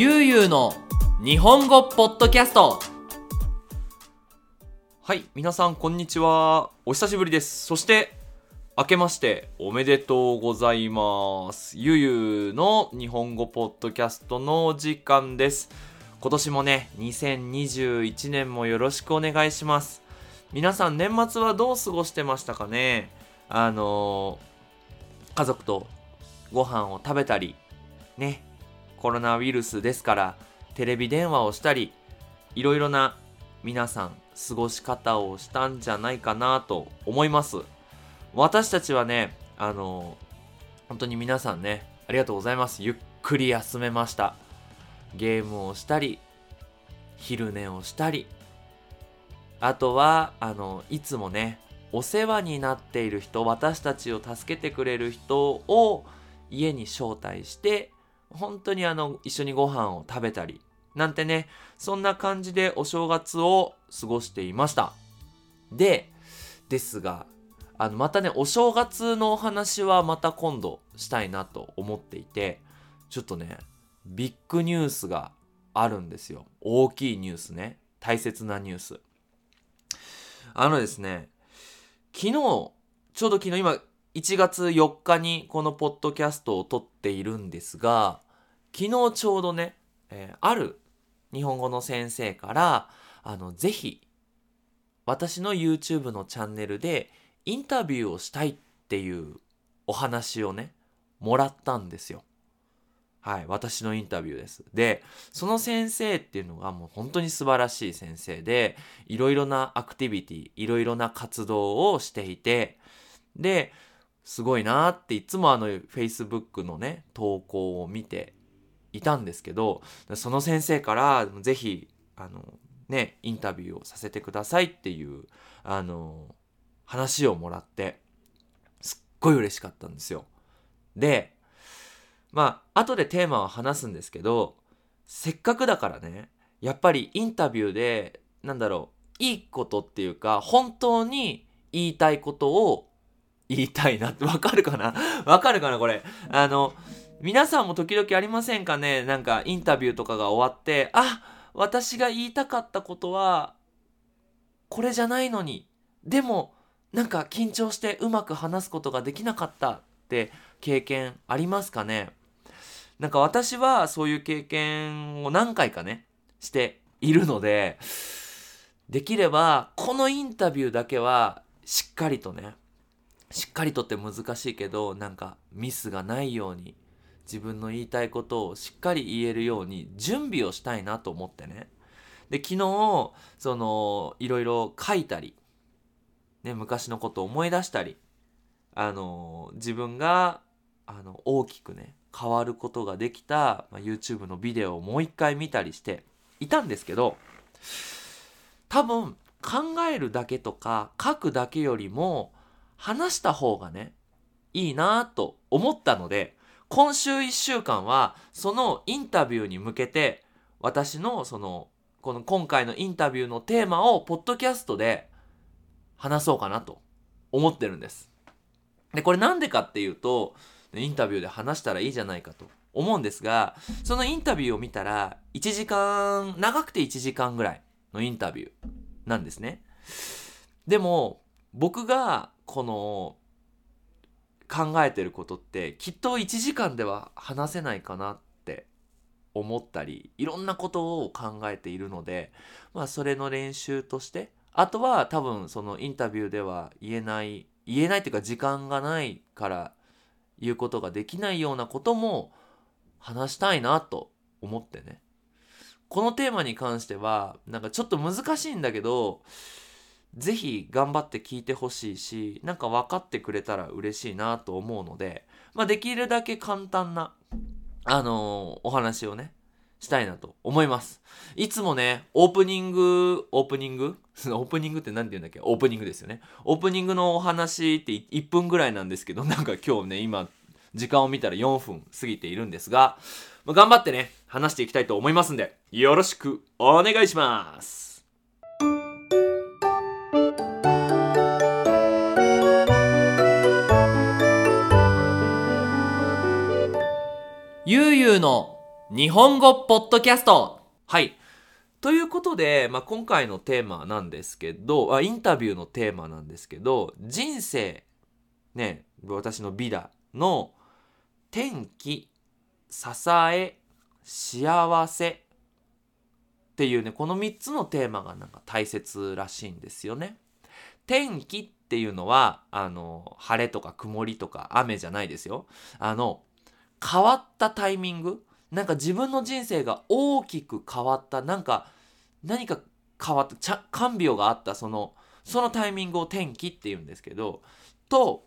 ゆうゆうの日本語ポッドキャストはい、皆さんこんにちは。お久しぶりです。そして、明けましておめでとうございます。ゆうゆうの日本語ポッドキャストの時間です。今年もね、2021年もよろしくお願いします。皆さん年末はどう過ごしてましたかね？あのー家族とご飯を食べたり、ね、コロナウイルスですから、テレビ電話をしたり、いろいろな皆さん過ごし方をしたんじゃないかなと思います。私たちはねあの本当に皆さんねありがとうございます。ゆっくり休めました。ゲームをしたり昼寝をしたりあとはあのいつもねお世話になっている人私たちを助けてくれる人を家に招待して本当にあの一緒にご飯を食べたりなんてねそんな感じでお正月を過ごしていました。で、ですが、あの、またね、お正月のお話はまた今度したいなと思っていて、ちょっとね、ビッグニュースがあるんですよ。大きいニュースね。大切なニュース。あのですね、昨日、ちょうど昨日今、1月4日にこのポッドキャストを撮っているんですが、昨日ちょうどね、えーある日本語の先生から、あの、ぜひ、私の YouTube のチャンネルでインタビューをしたいっていうお話をね、もらったんですよ。はい、私のインタビューです。で、その先生っていうのがもう本当に素晴らしい先生で、いろいろなアクティビティ、いろいろな活動をしていて、で、すごいなっていつもあの Facebook のね、投稿を見ていたんですけど、その先生からぜひ、あの、ね、インタビューをさせてくださいっていう、あの、話をもらって、すっごい嬉しかったんですよ。で、まあ、後でテーマは話すんですけど、せっかくだからね、やっぱりインタビューで、なんだろう、いいことっていうか、本当に言いたいことを言いたいなって、わかるかな？わかるかなこれ？あの、皆さんも時々ありませんかね？なんかインタビューとかが終わって、あ私が言いたかったことは、これじゃないのに。でも、なんか緊張してうまく話すことができなかったって経験ありますかね？なんか私はそういう経験を何回かね、しているので、できればこのインタビューだけはしっかりとね、しっかりとって難しいけど、なんかミスがないように自分の言いたいことをしっかり言えるように準備をしたいなと思ってね。で、昨日、その、いろいろ書いたり、ね、昔のことを思い出したり、あの、自分が、あの、大きくね、変わることができた、まあ、YouTube のビデオをもう一回見たりしていたんですけど、多分、考えるだけとか書くだけよりも、話した方がね、いいなと思ったので、今週1週間はそのインタビューに向けて私のそのこの今回のインタビューのテーマをポッドキャストで話そうかなと思ってるんです。で、これなんでかっていうと、インタビューで話したらいいじゃないかと思うんですが、そのインタビューを見たら1時間、長くて1時間ぐらいのインタビューなんですね。でも僕がこの考えてることってきっと1時間では話せないかなって思ったりいろんなことを考えているのでまあそれの練習としてあとは多分そのインタビューでは言えない言えないっていうか時間がないから言うことができないようなことも話したいなと思ってね。このテーマに関してはなんかちょっと難しいんだけどぜひ頑張って聞いてほしいし、なんか分かってくれたら嬉しいなと思うので、まあできるだけ簡単な、あのーお話をね、したいなと思います。いつもね、オープニング、オープニング？オープニングって何て言うんだっけ？オープニングですよね。オープニングのお話って1分ぐらいなんですけど、なんか今日ね、今、時間を見たら4分過ぎているんですが、まあ頑張ってね、話していきたいと思いますんで、よろしくお願いします。ゆうゆうの日本語ポッドキャストはい。ということで、まあ、今回のテーマなんですけどあ、インタビューのテーマなんですけど、人生、ね、私の美だの天気、支え、幸せっていうね、この3つのテーマがなんか大切らしいんですよね。天気っていうのは、あの、晴れとか曇りとか雨じゃないですよ。あの、変わったタイミング？なんか自分の人生が大きく変わった？なんか何か変わった？ちゃ看病があった？そのそのタイミングを転機っていうんですけどと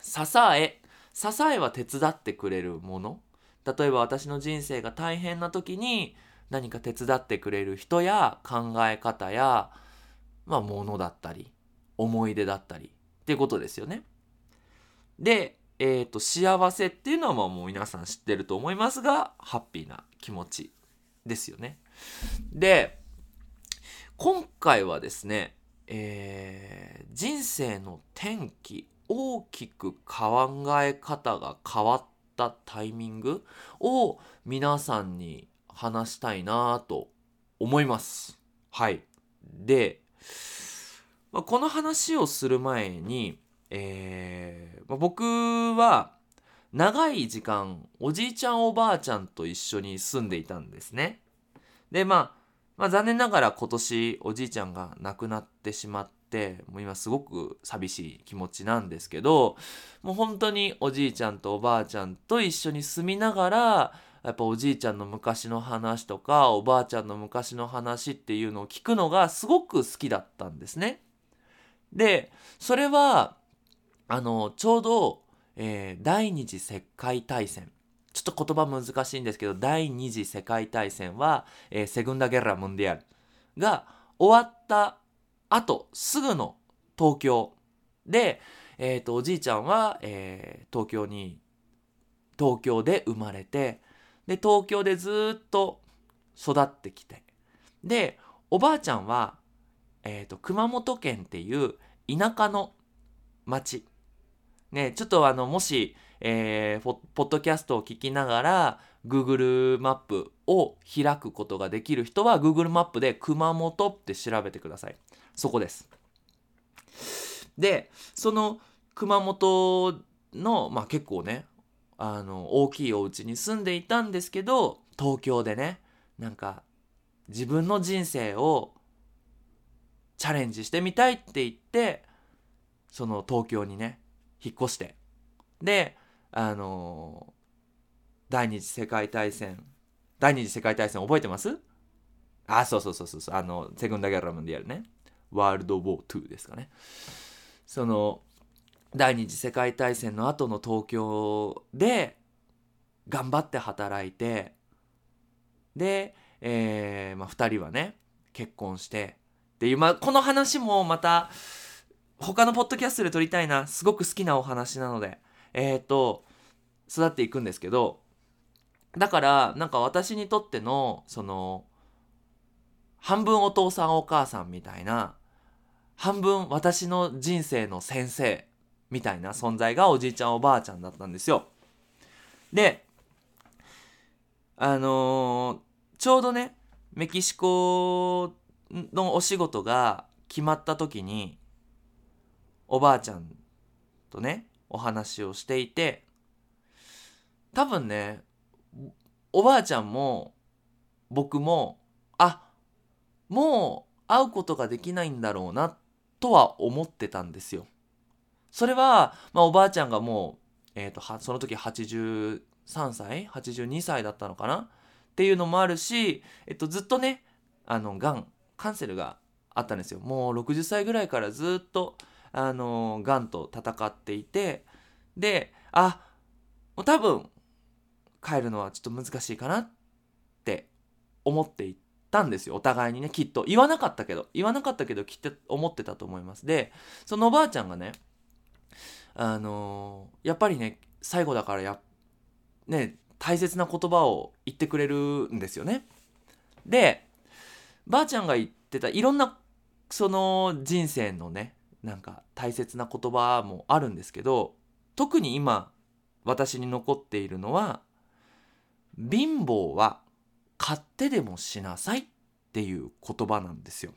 支え支えは手伝ってくれるもの？例えば私の人生が大変な時に何か手伝ってくれる人や考え方やまあ物だったり思い出だったりっていうことですよね。でえーと、幸せっていうのはもう皆さん知ってると思いますがハッピーな気持ちですよね。で今回はですね、えー、人生の転機大きく考え方が変わったタイミングを皆さんに話したいなと思います。はい。で、まあ、この話をする前にえー、僕は長い時間おじいちゃんおばあちゃんと一緒に住んでいたんですね。で、まあ、まあ残念ながら今年おじいちゃんが亡くなってしまってもう今すごく寂しい気持ちなんですけどもう本当におじいちゃんとおばあちゃんと一緒に住みながらやっぱおじいちゃんの昔の話とかおばあちゃんの昔の話っていうのを聞くのがすごく好きだったんですね。でそれはあの、ちょうど、えー、第二次世界大戦。ちょっと言葉難しいんですけど、第二次世界大戦は、えー、セグンダ・ゲラ・ムンディアルが終わった後、すぐの東京で、えっ、ー、と、おじいちゃんは、えー、東京に、東京で生まれて、で、東京でずっと育ってきて、で、おばあちゃんは、えっ、と、熊本県っていう田舎の町ね、ちょっとあの、もし、えー、ポッドキャストを聞きながら、Google マップを開くことができる人は、Google マップで熊本って調べてください。そこです。で、その熊本の、まあ結構ね、あの、大きいお家に住んでいたんですけど、東京でね、なんか、自分の人生をチャレンジしてみたいって言って、その東京にね、引っ越して。で、あの、第二次世界大戦、第二次世界大戦覚えてます？あ、そうそうそうそう、あの、セグンダ・ギャラムでやるね。ワールド・ウォー2ですかね。その、第二次世界大戦の後の東京で、頑張って働いて、で、えー、まあ、二人はね、結婚して、っていう、まあ、この話もまた、他のポッドキャストで撮りたいな、すごく好きなお話なので、えっ、ー、と、育っていくんですけど、だから、なんか私にとっての、その、半分お父さんお母さんみたいな、半分私の人生の先生みたいな存在がおじいちゃんおばあちゃんだったんですよ。で、あのー、ちょうどね、メキシコのお仕事が決まった時に、おばあちゃんとねお話をしていて多分ねおばあちゃんも僕もあもう会うことができないんだろうなとは思ってたんですよ。それは、まあ、おばあちゃんがもう、えーと、とその時83歳82歳だったのかな？っていうのもあるし、えっと、ずっとねあのがんカンセルがあったんですよもう60歳ぐらいからずっとあのがんと戦っていてであもう多分帰るのはちょっと難しいかなって思っていたんですよ。お互いにねきっと。言わなかったけど言わなかったけどきっと思ってたと思います。でそのおばあちゃんがねあのやっぱりね最後だからやね大切な言葉を言ってくれるんですよね。でばあちゃんが言ってたいろんなその人生のねなんか大切な言葉もあるんですけど特に今私に残っているのは貧乏は買ってでもしなさいっていう言葉なんですよ。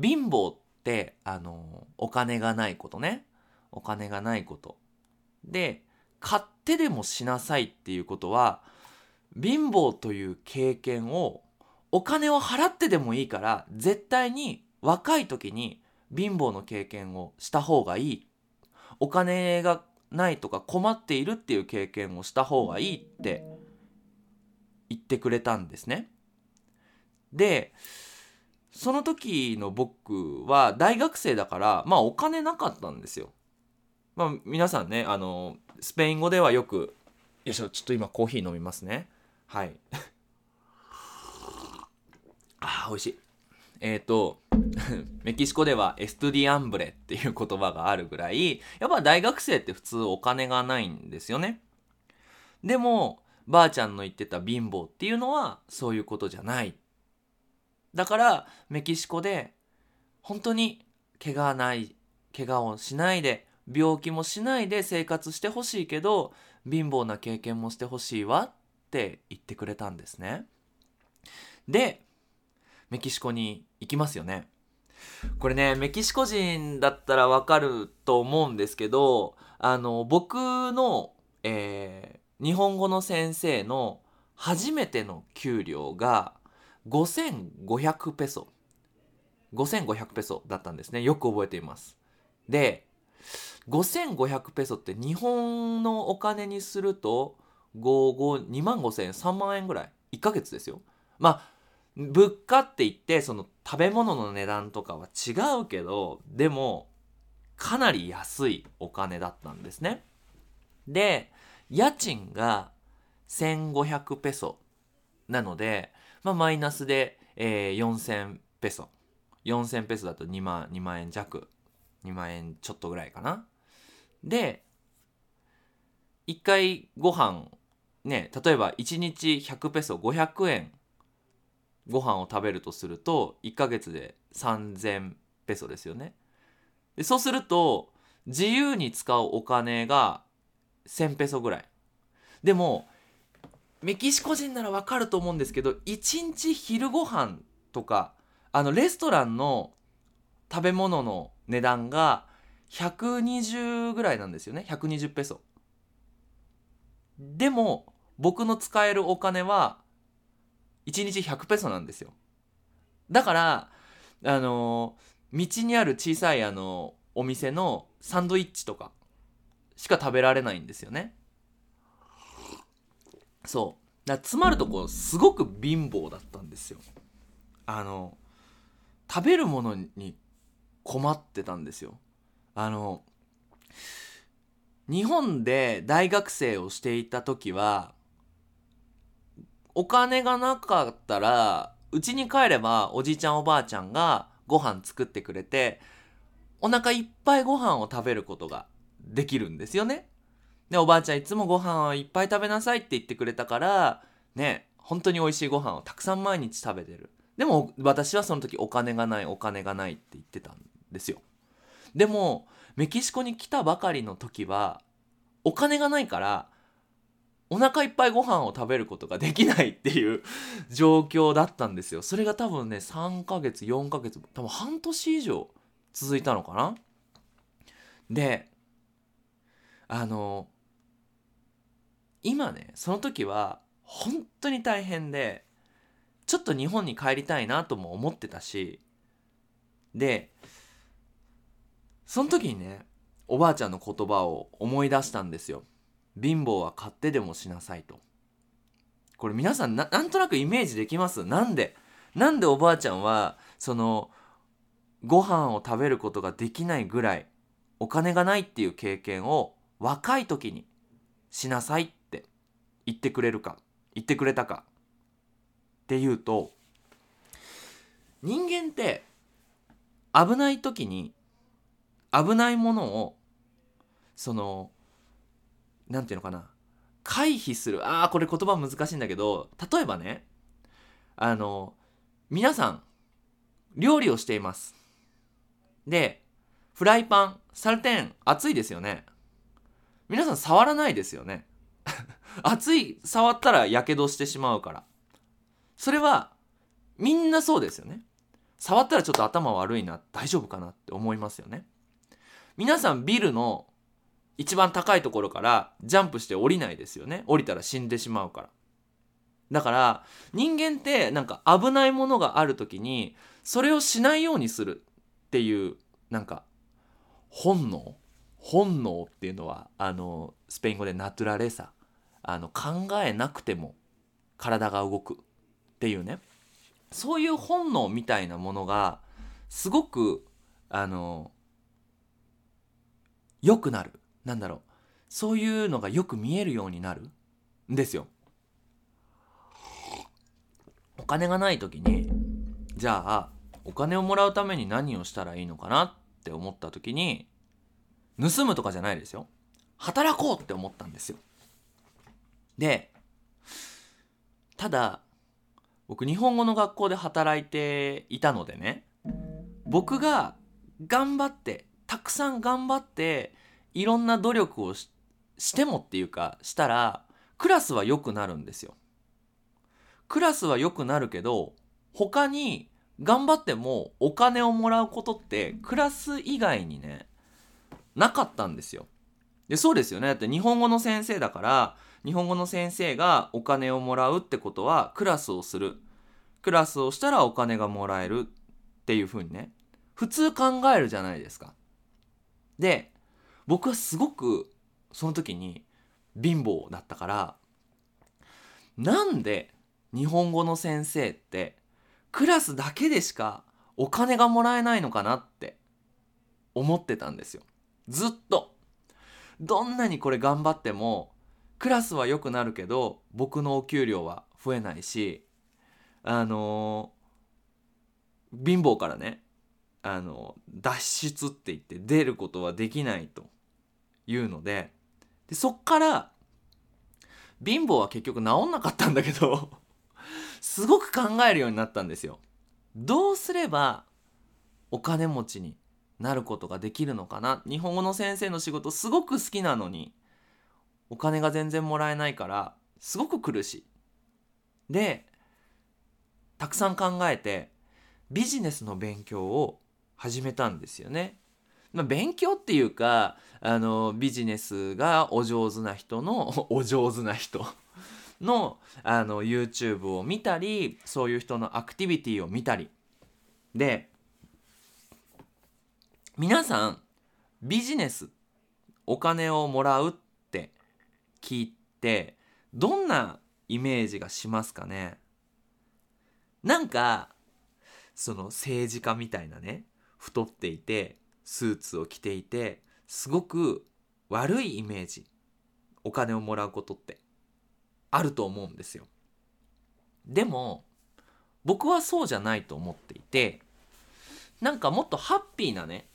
貧乏ってあのお金がないことねお金がないことで買ってでもしなさいっていうことは貧乏という経験をお金を払ってでもいいから絶対に若い時に貧乏の経験をした方がいいお金がないとか困っているっていう経験をした方がいいって言ってくれたんですね。でその時の僕は大学生だからまあお金なかったんですよ。まあ皆さんねあのスペイン語ではよくよいしょちょっと今コーヒー飲みますね。はい。あー美味しい。えっ、ー、とメキシコではエストディアンブレっていう言葉があるぐらいやっぱ大学生って普通お金がないんですよね。でもばあちゃんの言ってた貧乏っていうのはそういうことじゃない。だからメキシコで本当に怪我ない怪我をしないで病気もしないで生活してほしいけど貧乏な経験もしてほしいわって言ってくれたんですね。でメキシコに行きますよね。これねメキシコ人だったらわかると思うんですけどあの僕の、えー日本語の先生の初めての給料が5500ペソ。5500ペソだったんですね。よく覚えています。で5500ペソって日本のお金にすると55 2万5000円3万円ぐらい。1ヶ月ですよ。まあ物価って言ってその食べ物の値段とかは違うけどでもかなり安いお金だったんですね。で家賃が1500ペソなので、まあ、マイナスで、えー、4000ペソ。4000ペソだと2万 ,2 万円弱。2万円ちょっとぐらいかな。で1回ご飯ね例えば1日100ペソ500円ご飯を食べるとすると1ヶ月で3000ペソですよね。でそうすると自由に使うお金が1000ペソぐらい。でもメキシコ人ならわかると思うんですけど1日昼ご飯とかあのレストランの食べ物の値段が120ぐらいなんですよね。120ペソ。でも僕の使えるお金は1日100ペソなんですよ。だからあの道にある小さいあのお店のサンドイッチとかしか食べられないんですよね。そう。だ詰まるとこすごく貧乏だったんですよ。あの食べるものに困ってたんですよ。あの日本で大学生をしていた時はお金がなかったら家に帰ればおじいちゃんおばあちゃんがご飯作ってくれてお腹いっぱいご飯を食べることができるんですよね。でおばあちゃんいつもご飯をいっぱい食べなさいって言ってくれたからね本当に美味しいご飯をたくさん毎日食べてるでも私はその時お金がないお金がないって言ってたんですよでもメキシコに来たばかりの時はお金がないからお腹いっぱいご飯を食べることができないっていう状況だったんですよ。それが多分ね3ヶ月4ヶ月多分半年以上続いたのかな？であの今ねその時は本当に大変でちょっと日本に帰りたいなとも思ってたしでその時にねおばあちゃんの言葉を思い出したんですよ。貧乏は買ってでもしなさいと。これ皆さんなんとなくイメージできます？なんで？なんでおばあちゃんはそのご飯を食べることができないぐらいお金がないっていう経験を若い時にしなさいって言ってくれるか言ってくれたか。っていうと人間って危ない時に危ないものをその何て言うのかな。回避する。ああこれ言葉難しいんだけど例えばねあの皆さん料理をしています。でフライパンサルテン熱いですよね。皆さん触らないですよね。熱い触ったらやけどしてしまうから。それはみんなそうですよね。触ったらちょっと頭悪いな大丈夫かなって思いますよね。皆さんビルの一番高いところからジャンプして降りないですよね。降りたら死んでしまうから。だから人間ってなんか危ないものがある時にそれをしないようにするっていうなんか本能本能っていうのはあのスペイン語でナトゥラレサあの考えなくても体が動くっていうね。そういう本能みたいなものがすごくあの良くなる。なんだろう。そういうのがよく見えるようになる。んですよ。お金がない時にじゃあお金をもらうために何をしたらいいのかなって思った時に盗むとかじゃないですよ。働こうって思ったんですよ。でただ僕日本語の学校で働いていたのでね僕が頑張ってたくさん頑張っていろんな努力をししてもっていうかしたらクラスは良くなるんですよクラスは良くなるけど他に頑張ってもお金をもらうことってクラス以外にねなかったんですよ。でそうですよねだって日本語の先生だから日本語の先生がお金をもらうってことはクラスをするクラスをしたらお金がもらえるっていうふうにね普通考えるじゃないですか。で僕はすごくその時に貧乏だったからなんで日本語の先生ってクラスだけでしかお金がもらえないのかなって思ってたんですよ。ずっと。どんなにこれ頑張ってもクラスは良くなるけど僕のお給料は増えないしあのー、貧乏からねあの脱出って言って出ることはできないと。いうのででそっから貧乏は結局治んなかったんだけど すごく考えるようになったんですよ。どうすればお金持ちになることができるのかな？日本語の先生の仕事すごく好きなのにお金が全然もらえないからすごく苦しい。でたくさん考えてビジネスの勉強を始めたんですよね。まあ、勉強っていうかあのビジネスがお上手な人の お上手な人のあの YouTube を見たりそういう人のアクティビティを見たり。で皆さんビジネスお金をもらうって聞いてどんなイメージがしますかね？なんかその政治家みたいなね太っていてスーツを着ていてすごく悪いイメージお金をもらうことってあると思うんですよ。でも僕はそうじゃないと思っていてなんかもっとハッピーなね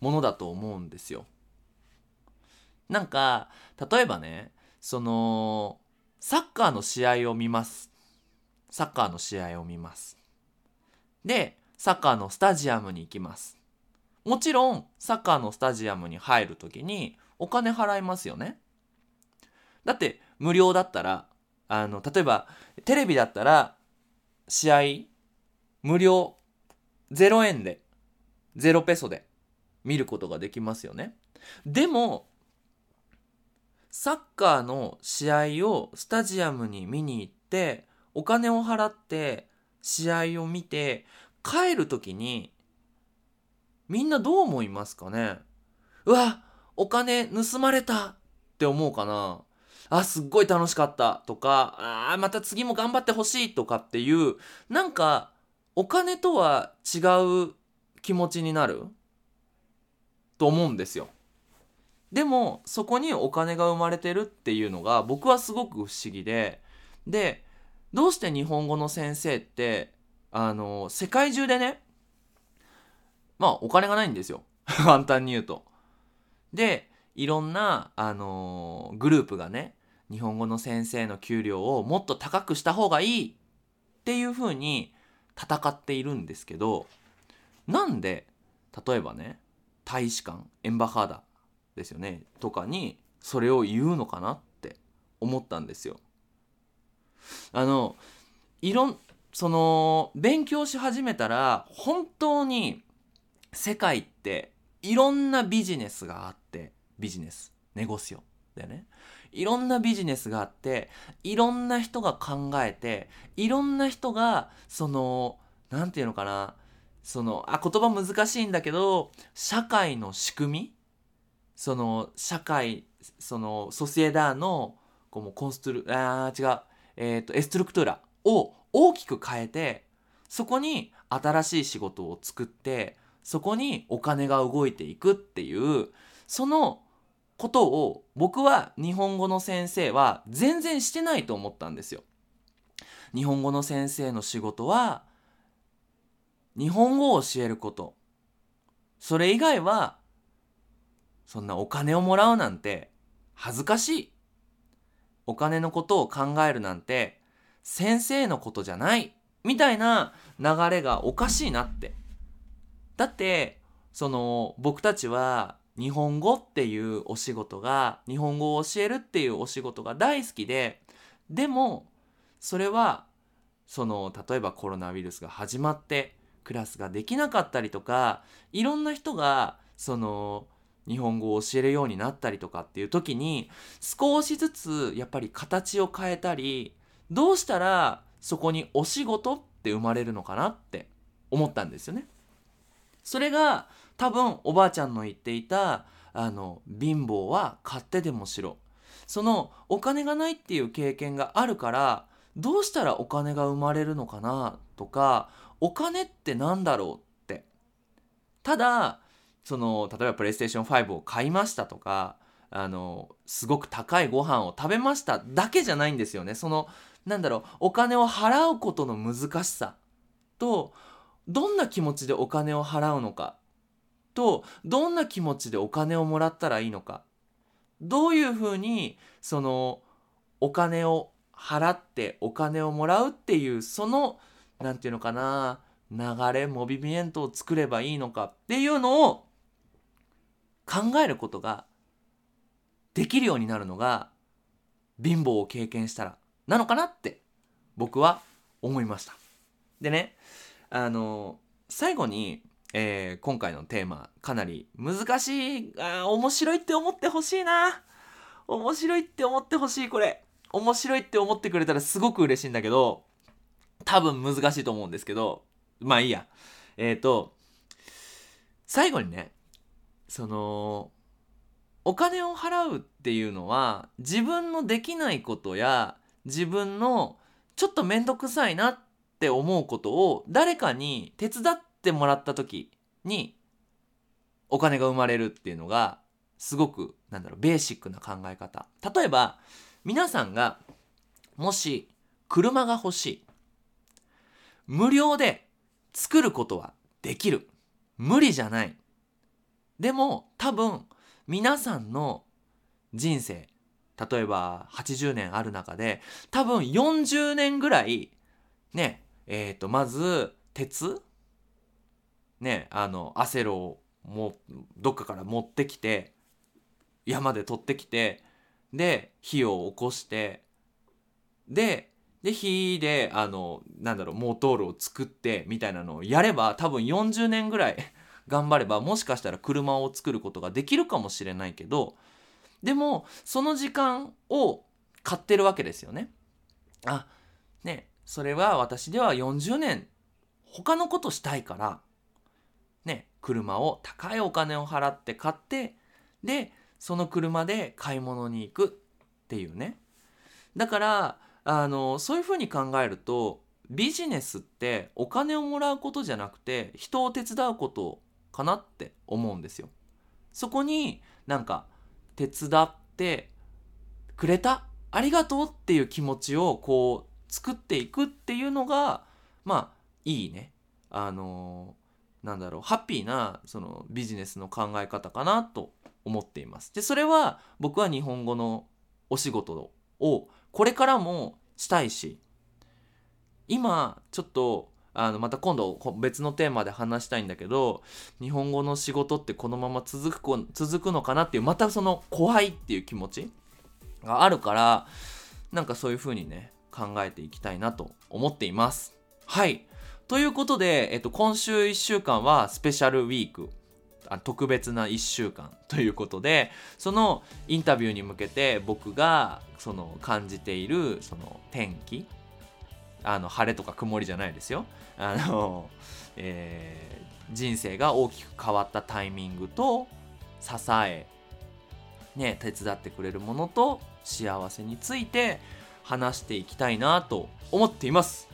ものだと思うんですよ。なんか例えばねそのサッカーの試合を見ます。サッカーの試合を見ます。でサッカーのスタジアムに行きます。もちろんサッカーのスタジアムに入る時にお金払いますよね。だって無料だったらあの例えばテレビだったら試合無料0円で0ペソで見ることができますよねでもサッカーの試合をスタジアムに見に行ってお金を払って試合を見て帰る時にみんなどう思いますかね？うわお金盗まれた。って思うかな？あ、すっごい楽しかった。とか、あまた次も頑張ってほしいとかっていう、なんか、お金とは違う気持ちになる？と思うんですよ。でも、そこにお金が生まれてるっていうのが僕はすごく不思議で、で、どうして日本語の先生って、あの、世界中でね、まあお金がないんですよ。簡単に言うと。で、いろんな、あのー、グループがね、日本語の先生の給料をもっと高くした方がいいっていうふうに戦っているんですけどなんで例えばね大使館エンバハーダですよねとかにそれを言うのかなって思ったんですよ。あのいろんその勉強し始めたら本当に世界っていろんなビジネスがあってビジネスネゴシオだよね。いろんなビジネスがあっていろんな人が考えていろんな人がその何て言うのかなそのあ言葉難しいんだけど社会の仕組みその社会そのソシエダーのこうもコンストルあ違う。えっ、ー、とエストルクトゥラを大きく変えてそこに新しい仕事を作ってそこにお金が動いていくっていうそのことを僕は日本語の先生は全然してないと思ったんですよ。日本語の先生の仕事は日本語を教えること。それ以外はそんなお金をもらうなんて恥ずかしい。お金のことを考えるなんて先生のことじゃない。みたいな流れがおかしいなって。だってその僕たちは日本語っていうお仕事が日本語を教えるっていうお仕事が大好きででもそれはその例えばコロナウイルスが始まってクラスができなかったりとかいろんな人がその日本語を教えるようになったりとかっていう時に少しずつやっぱり形を変えたりどうしたらそこにお仕事って生まれるのかなって思ったんですよね。それが多分おばあちゃんの言っていたあの貧乏は買ってでもしろ。そのお金がないっていう経験があるからどうしたらお金が生まれるのかなとかお金って何だろうって。ただその例えばプレイステーション5を買いましたとかあのすごく高いご飯を食べましただけじゃないんですよね。そのなんだろうお金を払うことの難しさとどんな気持ちでお金を払うのか？とどんな気持ちでお金をもらったらいいのか？どういうふうにそのお金を払ってお金をもらうっていうその何て言うのかな？流れモビミエントを作ればいいのか？っていうのを考えることができるようになるのが貧乏を経験したらなのかなって僕は思いました。でねあの最後に、えー、今回のテーマかなり難しいあ面白いって思ってほしいな。面白いって思ってほしいこれ。面白いって思ってくれたらすごく嬉しいんだけど多分難しいと思うんですけどまあいいや。えっ、ー、と最後にねそのお金を払うっていうのは自分のできないことや自分のちょっと面倒くさいなっって思うことを誰かに手伝ってもらった時にお金が生まれるっていうのがすごくなんだろうベーシックな考え方。例えば皆さんがもし車が欲しい。無料で作ることはできる。無理じゃない。でも多分皆さんの人生例えば80年ある中で多分40年ぐらいねえっ、ー、と、まず、鉄？ね、あの、アセロをもどっかから持ってきて、山で取ってきて、で、火を起こして、で、で、火で、あの、なんだろう、モートールを作って、みたいなのをやれば、多分40年ぐらい 頑張れば、もしかしたら車を作ることができるかもしれないけど、でも、その時間を買ってるわけですよね。あ、ね、それは私では40年他のことしたいからね車を高いお金を払って買ってでその車で買い物に行くっていうねだからあのそういうふうに考えるとビジネスってお金をもらうことじゃなくて人を手伝うことかなって思うんですよ。そこになんか手伝ってくれたありがとうっていう気持ちをこう作っていくっていうのがまあいいねあのなんだろうハッピーなそのビジネスの考え方かなと思っています。でそれは僕は日本語のお仕事をこれからもしたいし今ちょっとあのまた今度別のテーマで話したいんだけど日本語の仕事ってこのまま続く続くのかなっていうまたその怖いっていう気持ちがあるからなんかそういう風にね考えていきたいなと思っています。はい。ということで、えっと、今週1週間はスペシャルウィーク。特別な1週間。ということでそのインタビューに向けて僕がその感じているその天気。あの晴れとか曇りじゃないですよ。あの、えー人生が大きく変わったタイミングと支えね手伝ってくれるものと幸せについて話していきたいなと思っています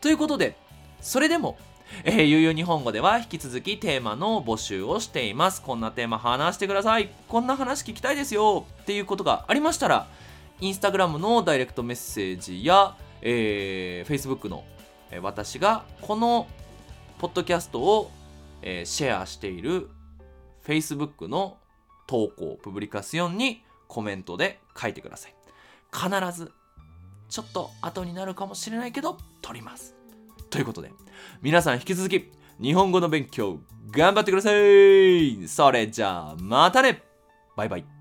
ということでそれでもえー、ゆうゆう日本語では引き続きテーマの募集をしています。こんなテーマ話してください。こんな話聞きたいですよ。っていうことがありましたら、インスタグラムのダイレクトメッセージや、えー、Facebook の、えー私がこのポッドキャストを、えーシェアしている Facebook の投稿、プブリカションにコメントで書いてください。必ず、ちょっと後になるかもしれないけど、撮ります。ということで、皆さん引き続き日本語の勉強頑張ってください。それじゃあまたね。バイバイ。